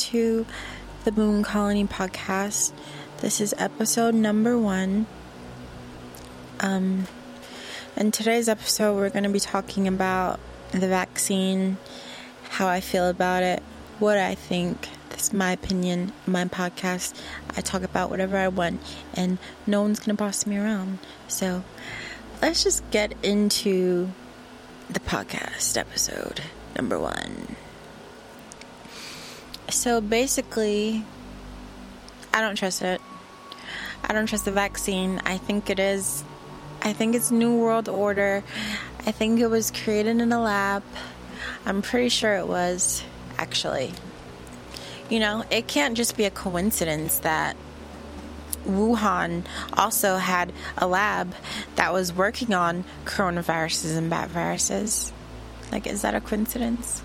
to the Moon Colony podcast. This is episode number one. Um, in today's episode, we're going to be talking about the vaccine, how I feel about it, what I think. This is my opinion, my podcast. I talk about whatever I want, and no one's going to boss me around. So let's just get into the podcast episode number one. So basically, I don't trust it. I don't trust the vaccine. I think it is. I think it's New World Order. I think it was created in a lab. I'm pretty sure it was, actually. You know, it can't just be a coincidence that Wuhan also had a lab that was working on coronaviruses and bat viruses. Like, is that a coincidence?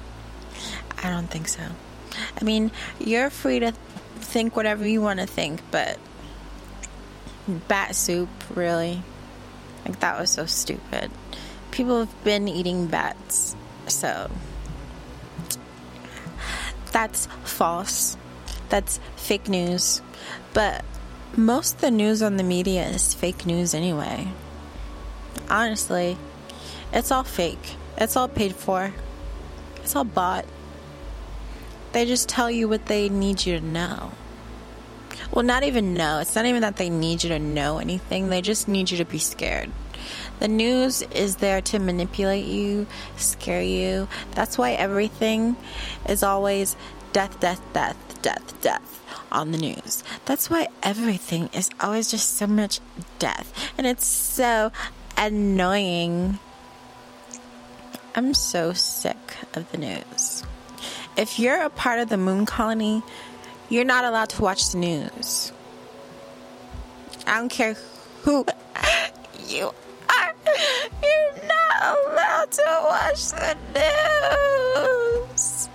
I don't think so. I mean, you're free to think whatever you want to think, but bat soup, really? Like, that was so stupid. People have been eating bats, so that's false. That's fake news. But most of the news on the media is fake news anyway. Honestly, it's all fake. It's all paid for. It's all bought. They just tell you what they need you to know. Well, not even know. It's not even that they need you to know anything, they just need you to be scared. The news is there to manipulate you, scare you. That's why everything is always death, death, death, death, death on the news. That's why everything is always just so much death. And it's so annoying. I'm so sick of the news. If you're a part of the moon colony, you're not allowed to watch the news. I don't care who you are. You're not allowed to watch the news.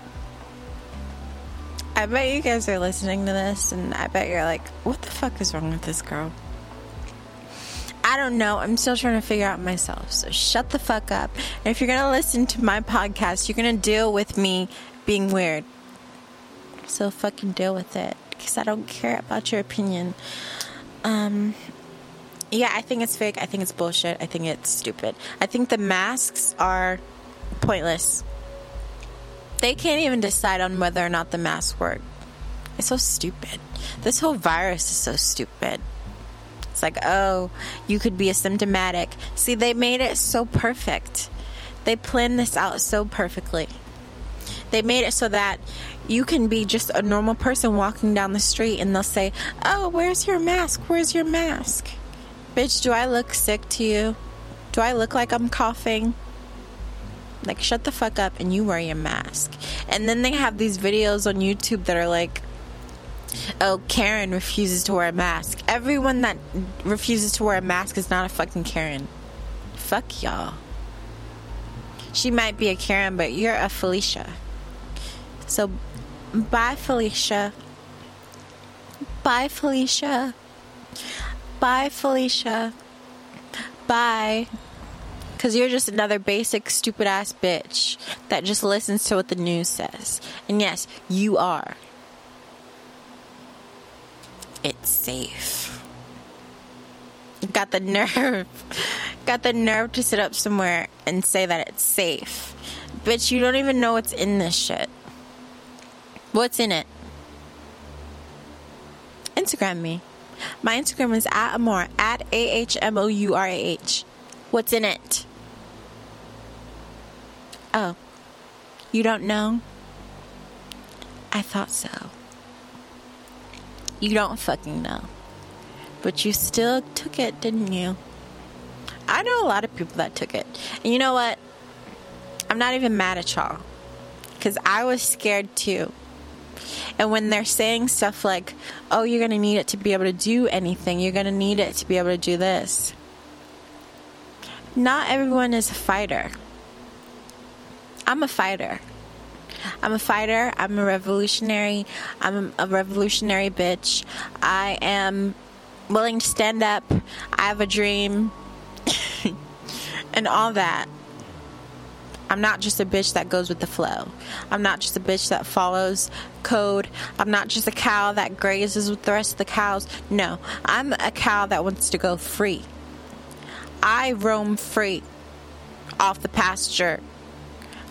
I bet you guys are listening to this, and I bet you're like, what the fuck is wrong with this girl? I don't know. I'm still trying to figure out myself. So shut the fuck up. And if you're going to listen to my podcast, you're going to deal with me being weird. So fucking deal with it. Because I don't care about your opinion. Um, yeah, I think it's fake. I think it's bullshit. I think it's stupid. I think the masks are pointless. They can't even decide on whether or not the masks work. It's so stupid. This whole virus is so stupid. It's like, oh, you could be asymptomatic. See, they made it so perfect. They planned this out so perfectly. They made it so that you can be just a normal person walking down the street and they'll say, oh, where's your mask? Where's your mask? Bitch, do I look sick to you? Do I look like I'm coughing? Like, shut the fuck up and you wear your mask. And then they have these videos on YouTube that are like, oh, Karen refuses to wear a mask. Everyone that refuses to wear a mask is not a fucking Karen. Fuck y'all. She might be a Karen, but you're a Felicia. So, bye, Felicia. Bye, Felicia. Bye, Felicia. Bye. Because you're just another basic, stupid ass bitch that just listens to what the news says. And yes, you are. It's safe. Got the nerve. Got the nerve to sit up somewhere and say that it's safe. Bitch, you don't even know what's in this shit. What's in it? Instagram me. My Instagram is at Amore, at A H M O U R A H. What's in it? Oh, you don't know? I thought so. You don't fucking know. But you still took it, didn't you? I know a lot of people that took it. And you know what? I'm not even mad at y'all. Because I was scared too. And when they're saying stuff like, oh, you're going to need it to be able to do anything, you're going to need it to be able to do this. Not everyone is a fighter. I'm a fighter. I'm a fighter. I'm a revolutionary. I'm a revolutionary bitch. I am willing to stand up. I have a dream. and all that. I'm not just a bitch that goes with the flow. I'm not just a bitch that follows code. I'm not just a cow that grazes with the rest of the cows. No, I'm a cow that wants to go free. I roam free off the pasture.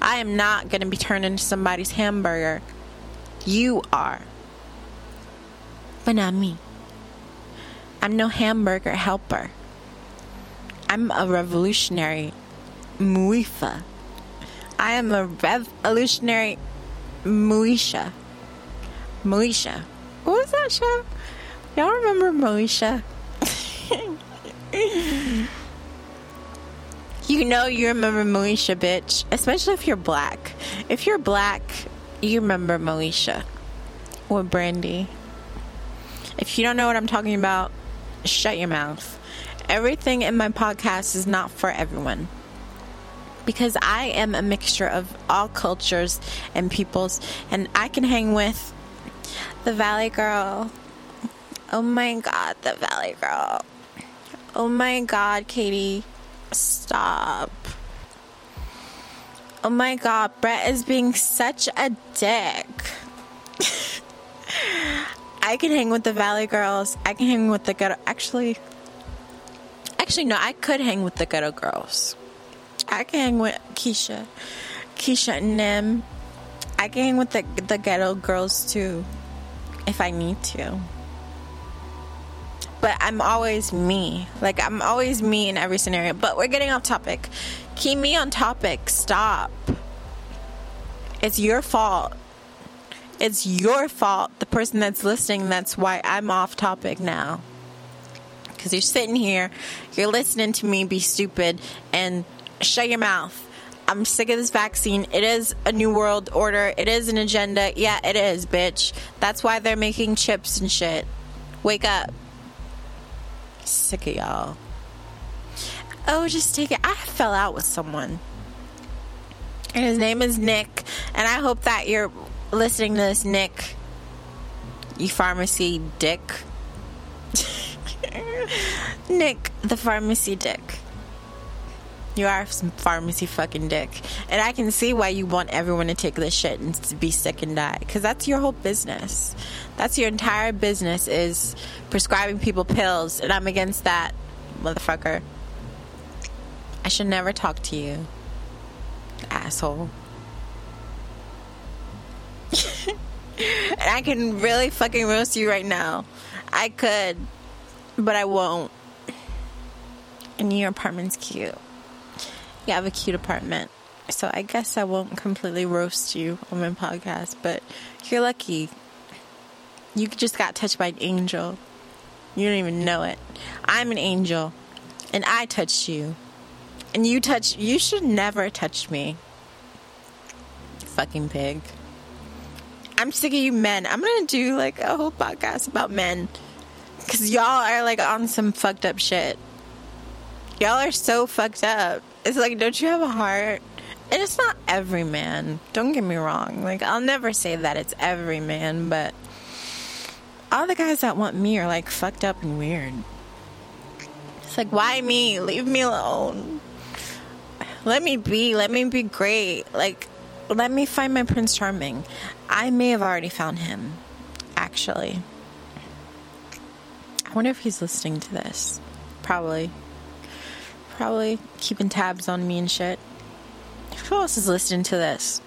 I am not going to be turned into somebody's hamburger. You are. But not me. I'm no hamburger helper. I'm a revolutionary muifa. I am a revolutionary Moesha. Moesha. What was that show? Y'all remember Moesha? you know you remember Moesha, bitch. Especially if you're black. If you're black, you remember Moesha. Or Brandy. If you don't know what I'm talking about, shut your mouth. Everything in my podcast is not for everyone. Because I am a mixture of all cultures and peoples, and I can hang with the Valley Girl. Oh my god, the Valley Girl. Oh my god, Katie. Stop. Oh my god, Brett is being such a dick. I can hang with the Valley Girls. I can hang with the ghetto. Actually, actually, no, I could hang with the ghetto girls. I can hang with Keisha, Keisha and Nim. I can hang with the the ghetto girls too, if I need to. But I'm always me. Like I'm always me in every scenario. But we're getting off topic. Keep me on topic. Stop. It's your fault. It's your fault, the person that's listening. That's why I'm off topic now. Because you're sitting here, you're listening to me be stupid, and shut your mouth. I'm sick of this vaccine. It is a new world order. It is an agenda. Yeah, it is, bitch. That's why they're making chips and shit. Wake up. Sick of y'all. Oh, just take it. I fell out with someone. And his name is Nick. And I hope that you're listening to this, Nick. You pharmacy dick. Nick, the pharmacy dick. You are some pharmacy fucking dick. And I can see why you want everyone to take this shit and be sick and die. Because that's your whole business. That's your entire business is prescribing people pills. And I'm against that, motherfucker. I should never talk to you. Asshole. and I can really fucking roast you right now. I could, but I won't. And your apartment's cute. You have a cute apartment. So I guess I won't completely roast you on my podcast, but you're lucky. You just got touched by an angel. You don't even know it. I'm an angel, and I touched you. And you touch you should never touch me. Fucking pig. I'm sick of you men. I'm gonna do like a whole podcast about men. Cause y'all are like on some fucked up shit. Y'all are so fucked up. It's like, don't you have a heart? And it's not every man. Don't get me wrong. Like, I'll never say that it's every man, but all the guys that want me are like fucked up and weird. It's like, why me? Leave me alone. Let me be. Let me be great. Like, let me find my Prince Charming. I may have already found him, actually. I wonder if he's listening to this. Probably. Probably keeping tabs on me and shit. Who else is listening to this?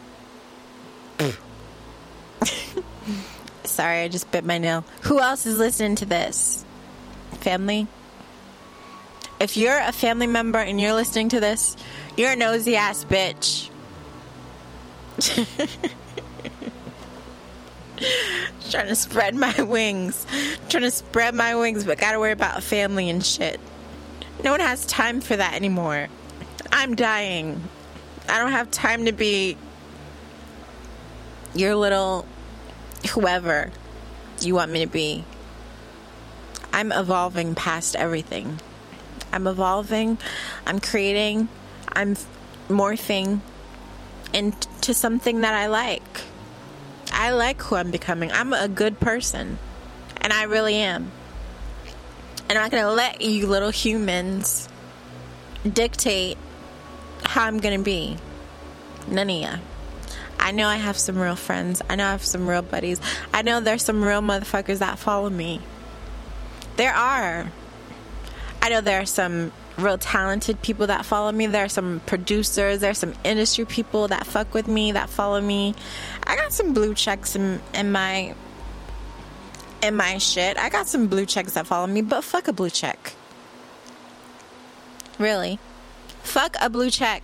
Sorry, I just bit my nail. Who else is listening to this? Family? If you're a family member and you're listening to this, you're a nosy ass bitch. Trying to spread my wings. Trying to spread my wings, but gotta worry about family and shit. No one has time for that anymore. I'm dying. I don't have time to be your little whoever you want me to be. I'm evolving past everything. I'm evolving, I'm creating, I'm morphing into something that I like. I like who I'm becoming. I'm a good person. And I really am. And I'm not going to let you little humans dictate how I'm going to be. None of ya. I know I have some real friends. I know I have some real buddies. I know there's some real motherfuckers that follow me. There are. I know there are some real talented people that follow me. There are some producers, there's some industry people that fuck with me, that follow me. I got some blue checks in, in my in my shit. I got some blue checks that follow me, but fuck a blue check. Really. Fuck a blue check.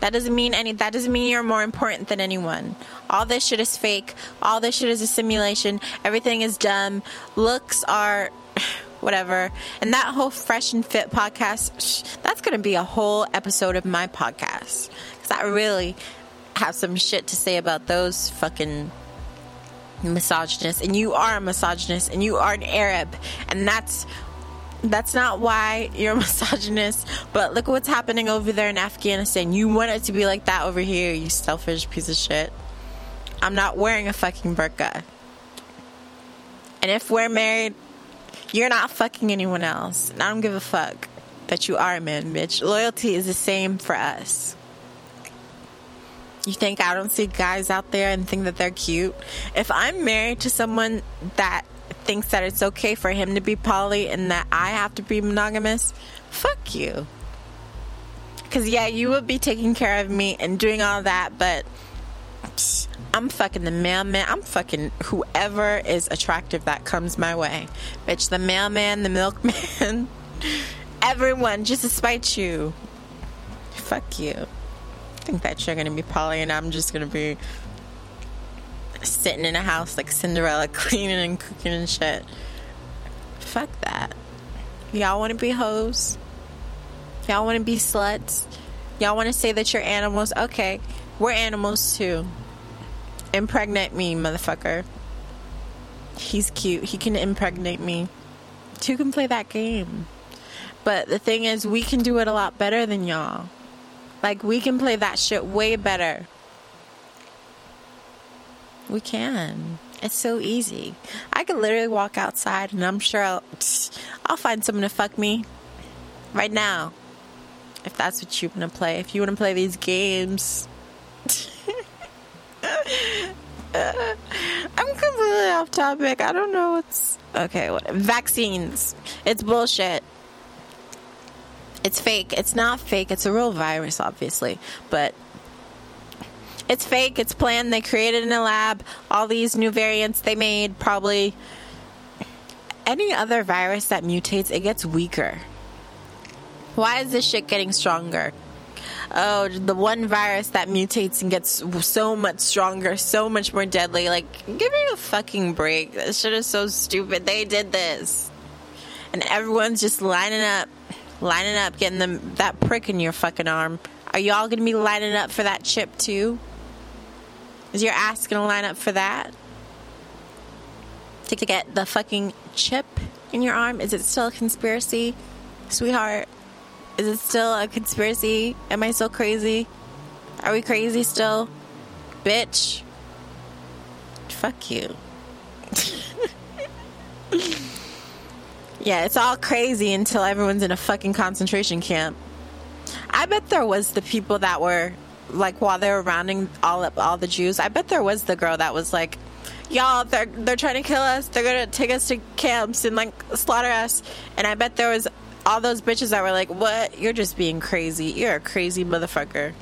That doesn't mean any that doesn't mean you're more important than anyone. All this shit is fake. All this shit is a simulation. Everything is dumb. Looks are whatever. And that whole fresh and fit podcast, that's going to be a whole episode of my podcast cuz I really have some shit to say about those fucking misogynists and you are a misogynist and you are an Arab and that's that's not why you're a misogynist, but look what's happening over there in Afghanistan. You want it to be like that over here, you selfish piece of shit. I'm not wearing a fucking burqa. And if we're married, you're not fucking anyone else. And I don't give a fuck that you are a man, bitch. Loyalty is the same for us. You think I don't see guys out there and think that they're cute? If I'm married to someone that thinks that it's okay for him to be poly and that I have to be monogamous, fuck you. Because, yeah, you would be taking care of me and doing all that, but I'm fucking the mailman. I'm fucking whoever is attractive that comes my way. Bitch, the mailman, the milkman, everyone, just to spite you. Fuck you. Think that you're gonna be poly and I'm just gonna be sitting in a house like Cinderella, cleaning and cooking and shit. Fuck that. Y'all want to be hoes? Y'all want to be sluts? Y'all want to say that you're animals? Okay, we're animals too. Impregnate me, motherfucker. He's cute. He can impregnate me. Two can play that game. But the thing is, we can do it a lot better than y'all. Like, we can play that shit way better. We can. It's so easy. I could literally walk outside and I'm sure I'll, I'll find someone to fuck me right now. If that's what you want to play. If you want to play these games. I'm completely off topic. I don't know what's. Okay, what? Vaccines. It's bullshit. It's fake. It's not fake. It's a real virus, obviously. But it's fake. It's planned. They created in a lab. All these new variants they made, probably. Any other virus that mutates, it gets weaker. Why is this shit getting stronger? Oh, the one virus that mutates and gets so much stronger, so much more deadly. Like, give me a fucking break. This shit is so stupid. They did this. And everyone's just lining up, lining up, getting them that prick in your fucking arm. Are y'all gonna be lining up for that chip too? Is your ass gonna line up for that? To, to get the fucking chip in your arm? Is it still a conspiracy, sweetheart? Is it still a conspiracy? Am I still crazy? Are we crazy still? Bitch. Fuck you. yeah, it's all crazy until everyone's in a fucking concentration camp. I bet there was the people that were like while they were rounding all up all the Jews, I bet there was the girl that was like, "Y'all, they're they're trying to kill us. They're gonna take us to camps and like slaughter us." And I bet there was all those bitches that were like, "What? You're just being crazy. You're a crazy motherfucker."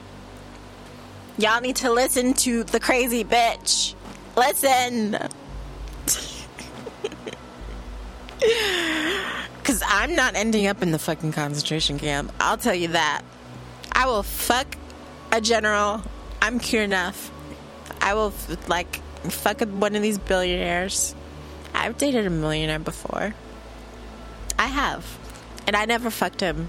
Y'all need to listen to the crazy bitch. Listen. Cause I'm not ending up in the fucking concentration camp. I'll tell you that. I will fuck a general. I'm cute enough. I will like fuck one of these billionaires. I've dated a millionaire before. I have, and I never fucked him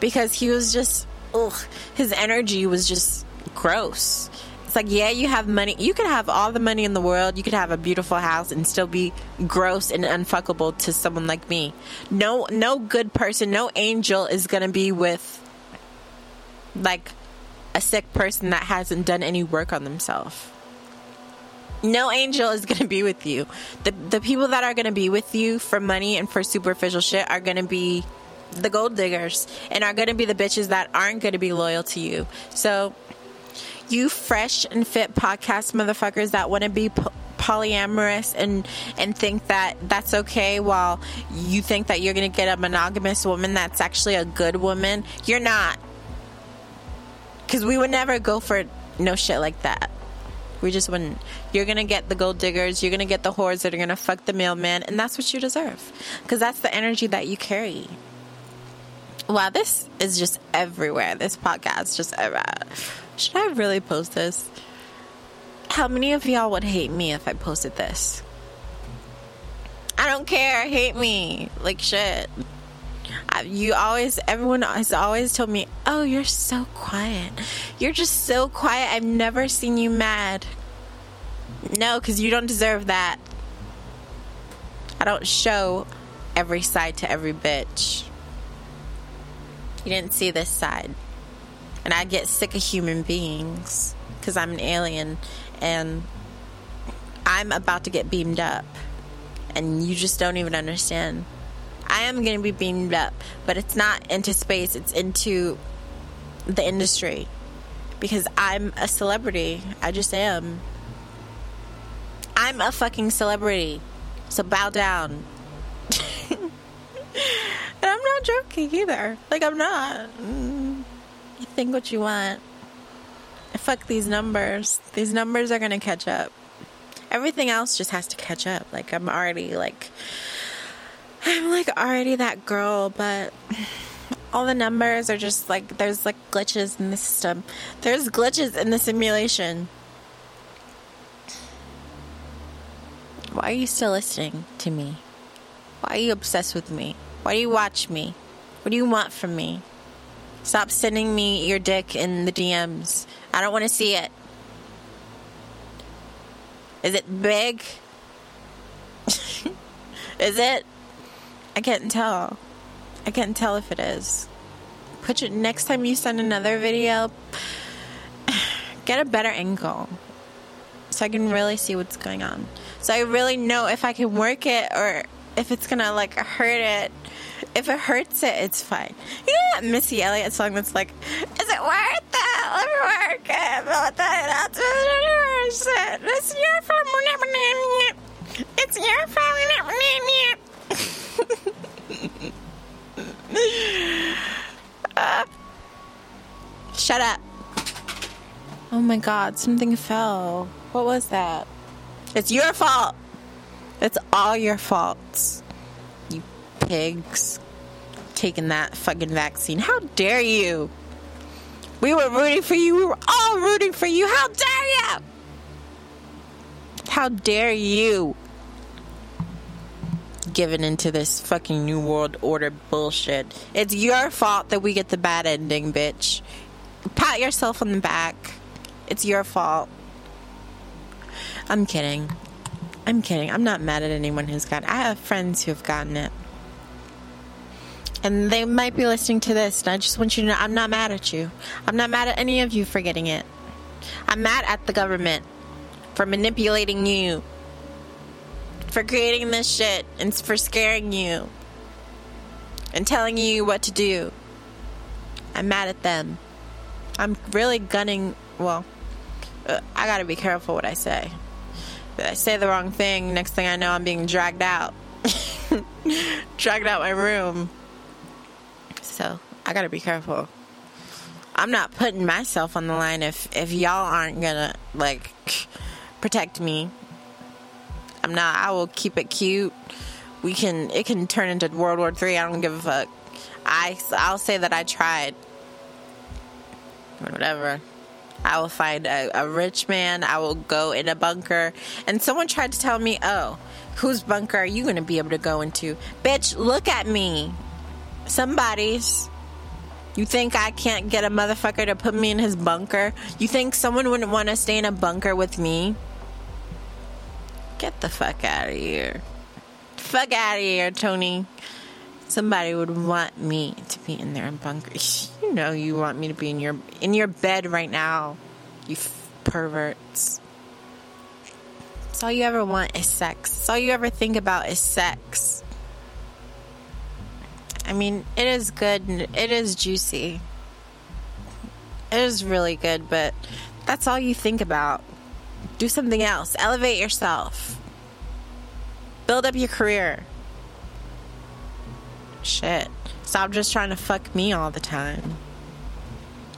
because he was just ugh. His energy was just gross. It's like, yeah, you have money. You could have all the money in the world. You could have a beautiful house and still be gross and unfuckable to someone like me. No, no good person, no angel is gonna be with like a sick person that hasn't done any work on themselves. No angel is going to be with you. The the people that are going to be with you for money and for superficial shit are going to be the gold diggers and are going to be the bitches that aren't going to be loyal to you. So You fresh and fit podcast motherfuckers that want to be po- polyamorous and and think that that's okay while you think that you're going to get a monogamous woman that's actually a good woman. You're not. Cuz we would never go for no shit like that. We just wouldn't. You're gonna get the gold diggers. You're gonna get the whores that are gonna fuck the mailman, and that's what you deserve, because that's the energy that you carry. Wow, this is just everywhere. This podcast just ever. Should I really post this? How many of y'all would hate me if I posted this? I don't care. Hate me like shit. I, you always, everyone has always told me, "Oh, you're so quiet. You're just so quiet. I've never seen you mad." No, because you don't deserve that. I don't show every side to every bitch. You didn't see this side. And I get sick of human beings because I'm an alien and I'm about to get beamed up. And you just don't even understand. I am going to be beamed up, but it's not into space, it's into the industry because I'm a celebrity. I just am. I'm a fucking celebrity. So bow down. and I'm not joking either. Like, I'm not. Mm. Think what you want. Fuck these numbers. These numbers are gonna catch up. Everything else just has to catch up. Like, I'm already, like, I'm like already that girl, but all the numbers are just like there's like glitches in the system. There's glitches in the simulation. Why are you still listening to me? Why are you obsessed with me? Why do you watch me? What do you want from me? Stop sending me your dick in the DMs. I don't want to see it. Is it big? is it? I can't tell. I can't tell if it is. Put your next time you send another video, get a better angle so I can really see what's going on. So I really know if I can work it or if it's gonna like hurt it. If it hurts it, it's fine. You know that Missy Elliott song that's like, "Is it worth it? Let me work it." But that's it. It's your fault. It's your fault. uh, shut up. Oh my god, something fell. What was that? It's your fault. It's all your faults. You pigs. Taking that fucking vaccine. How dare you? We were rooting for you. We were all rooting for you. How dare you? How dare you? Giving into this fucking New World Order bullshit. It's your fault that we get the bad ending, bitch. Pat yourself on the back. It's your fault. I'm kidding. I'm kidding. I'm not mad at anyone who's it. I have friends who have gotten it. And they might be listening to this, and I just want you to know I'm not mad at you. I'm not mad at any of you for getting it. I'm mad at the government for manipulating you, for creating this shit, and for scaring you, and telling you what to do. I'm mad at them. I'm really gunning. Well, uh, I gotta be careful what I say. I say the wrong thing, next thing I know, I'm being dragged out. dragged out my room. So I gotta be careful. I'm not putting myself on the line if if y'all aren't gonna like protect me. I'm not. I will keep it cute. We can. It can turn into World War Three. I don't give a fuck. I I'll say that I tried. Whatever. I will find a, a, rich man. I will go in a bunker. And someone tried to tell me, oh, whose bunker are you going to be able to go into? Bitch, look at me. Somebody's. You think I can't get a motherfucker to put me in his bunker? You think someone wouldn't want to stay in a bunker with me? Get the fuck out of here. Fuck out of here, Tony. Somebody would want me to be in their bunker. You know you want me to be in your in your bed right now. You f- perverts. It's all you ever want is sex. It's all you ever think about is sex. I mean, it is good it is juicy. It is really good, but that's all you think about. Do something else. Elevate yourself. Build up your career. Shit. Stop just trying to fuck me all the time.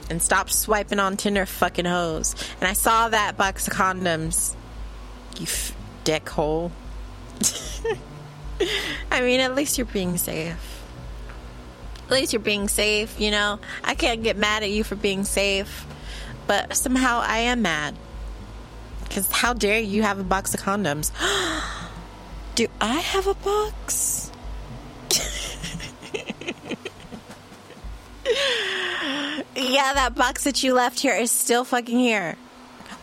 And stop swiping on Tinder fucking hoes. And I saw that box of condoms. You f- dickhole. I mean, at least you're being safe. At least you're being safe, you know? I can't get mad at you for being safe, but somehow I am mad. Because how dare you have a box of condoms? Do I have a box? Yeah, that box that you left here is still fucking here.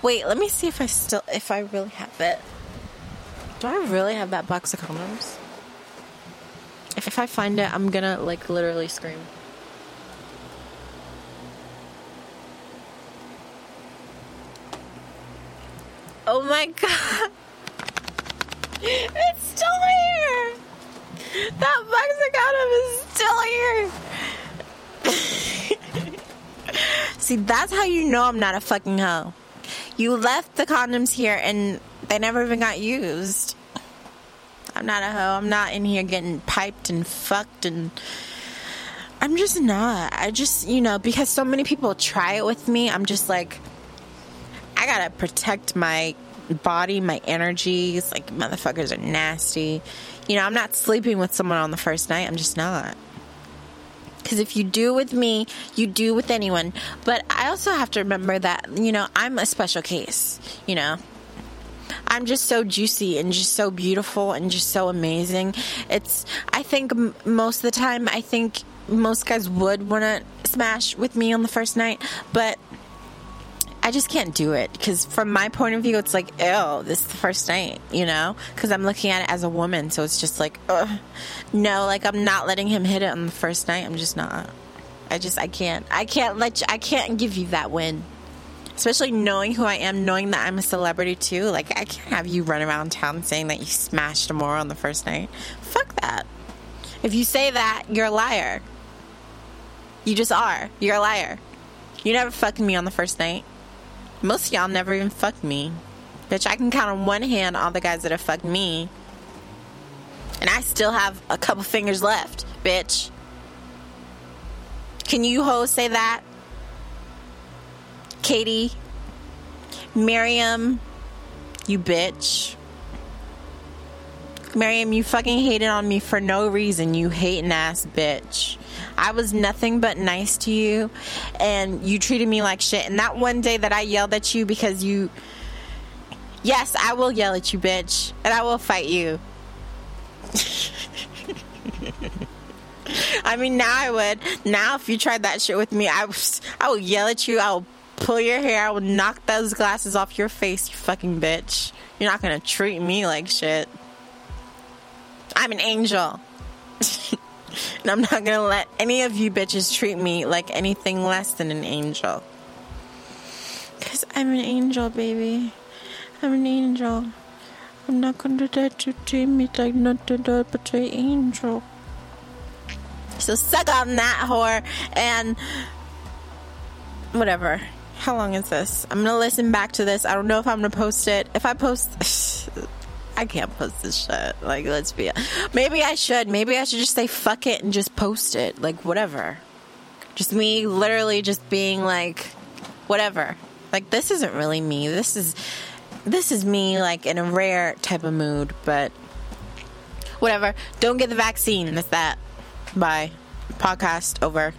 Wait, let me see if I still, if I really have it. Do I really have that box of condoms? If, if I find it, I'm gonna like literally scream. Oh my god! It's still here! That box of condoms is still here! See, that's how you know I'm not a fucking hoe. You left the condoms here and they never even got used. I'm not a hoe. I'm not in here getting piped and fucked and I'm just not. I just, you know, because so many people try it with me, I'm just like I gotta protect my body, my energies. Like, motherfuckers are nasty. You know, I'm not sleeping with someone on the first night. I'm just not. Because if you do with me, you do with anyone. But I also have to remember that, you know, I'm a special case, you know. I'm just so juicy and just so beautiful and just so amazing. It's, I think m- most of the time, I think most guys would want to smash with me on the first night, but I just can't do it because from my point of view, it's like, ew, this is the first night, you know? Because I'm looking at it as a woman, so it's just like, ugh. no, like I'm not letting him hit it on the first night. I'm just not. I just, I can't. I can't let you, I can't give you that win. Especially knowing who I am, knowing that I'm a celebrity too. Like, I can't have you run around town saying that you smashed Amora on the first night. Fuck that. If you say that, you're a liar. You just are. You're a liar. You never fucked me on the first night. Most of y'all never even fucked me. Bitch, I can count on one hand all the guys that have fucked me. And I still have a couple fingers left, bitch. Can you hoes say that? Katie, Miriam, you bitch. Miriam, you fucking hated on me for no reason, you hating ass bitch. I was nothing but nice to you, and you treated me like shit. And that one day that I yelled at you because you. Yes, I will yell at you, bitch, and I will fight you. I mean, now I would. Now, if you tried that shit with me, I, I will yell at you. I will pull your hair. I will knock those glasses off your face, you fucking bitch. You're not gonna treat me like shit. I'm an angel. and I'm not gonna let any of you bitches treat me like anything less than an angel. Because I'm an angel, baby. I'm an angel. I'm not gonna let you treat me like nothing but an angel. So suck on that whore and whatever. How long is this? I'm gonna listen back to this. I don't know if I'm gonna post it. If I post, I can't post this shit. Like, let's be. Maybe I should. Maybe I should just say fuck it and just post it. Like, whatever. Just me literally just being like, whatever. Like, this isn't really me. This is. This is me, like, in a rare type of mood, but whatever. Don't get the vaccine. That's that. Bye. Podcast over.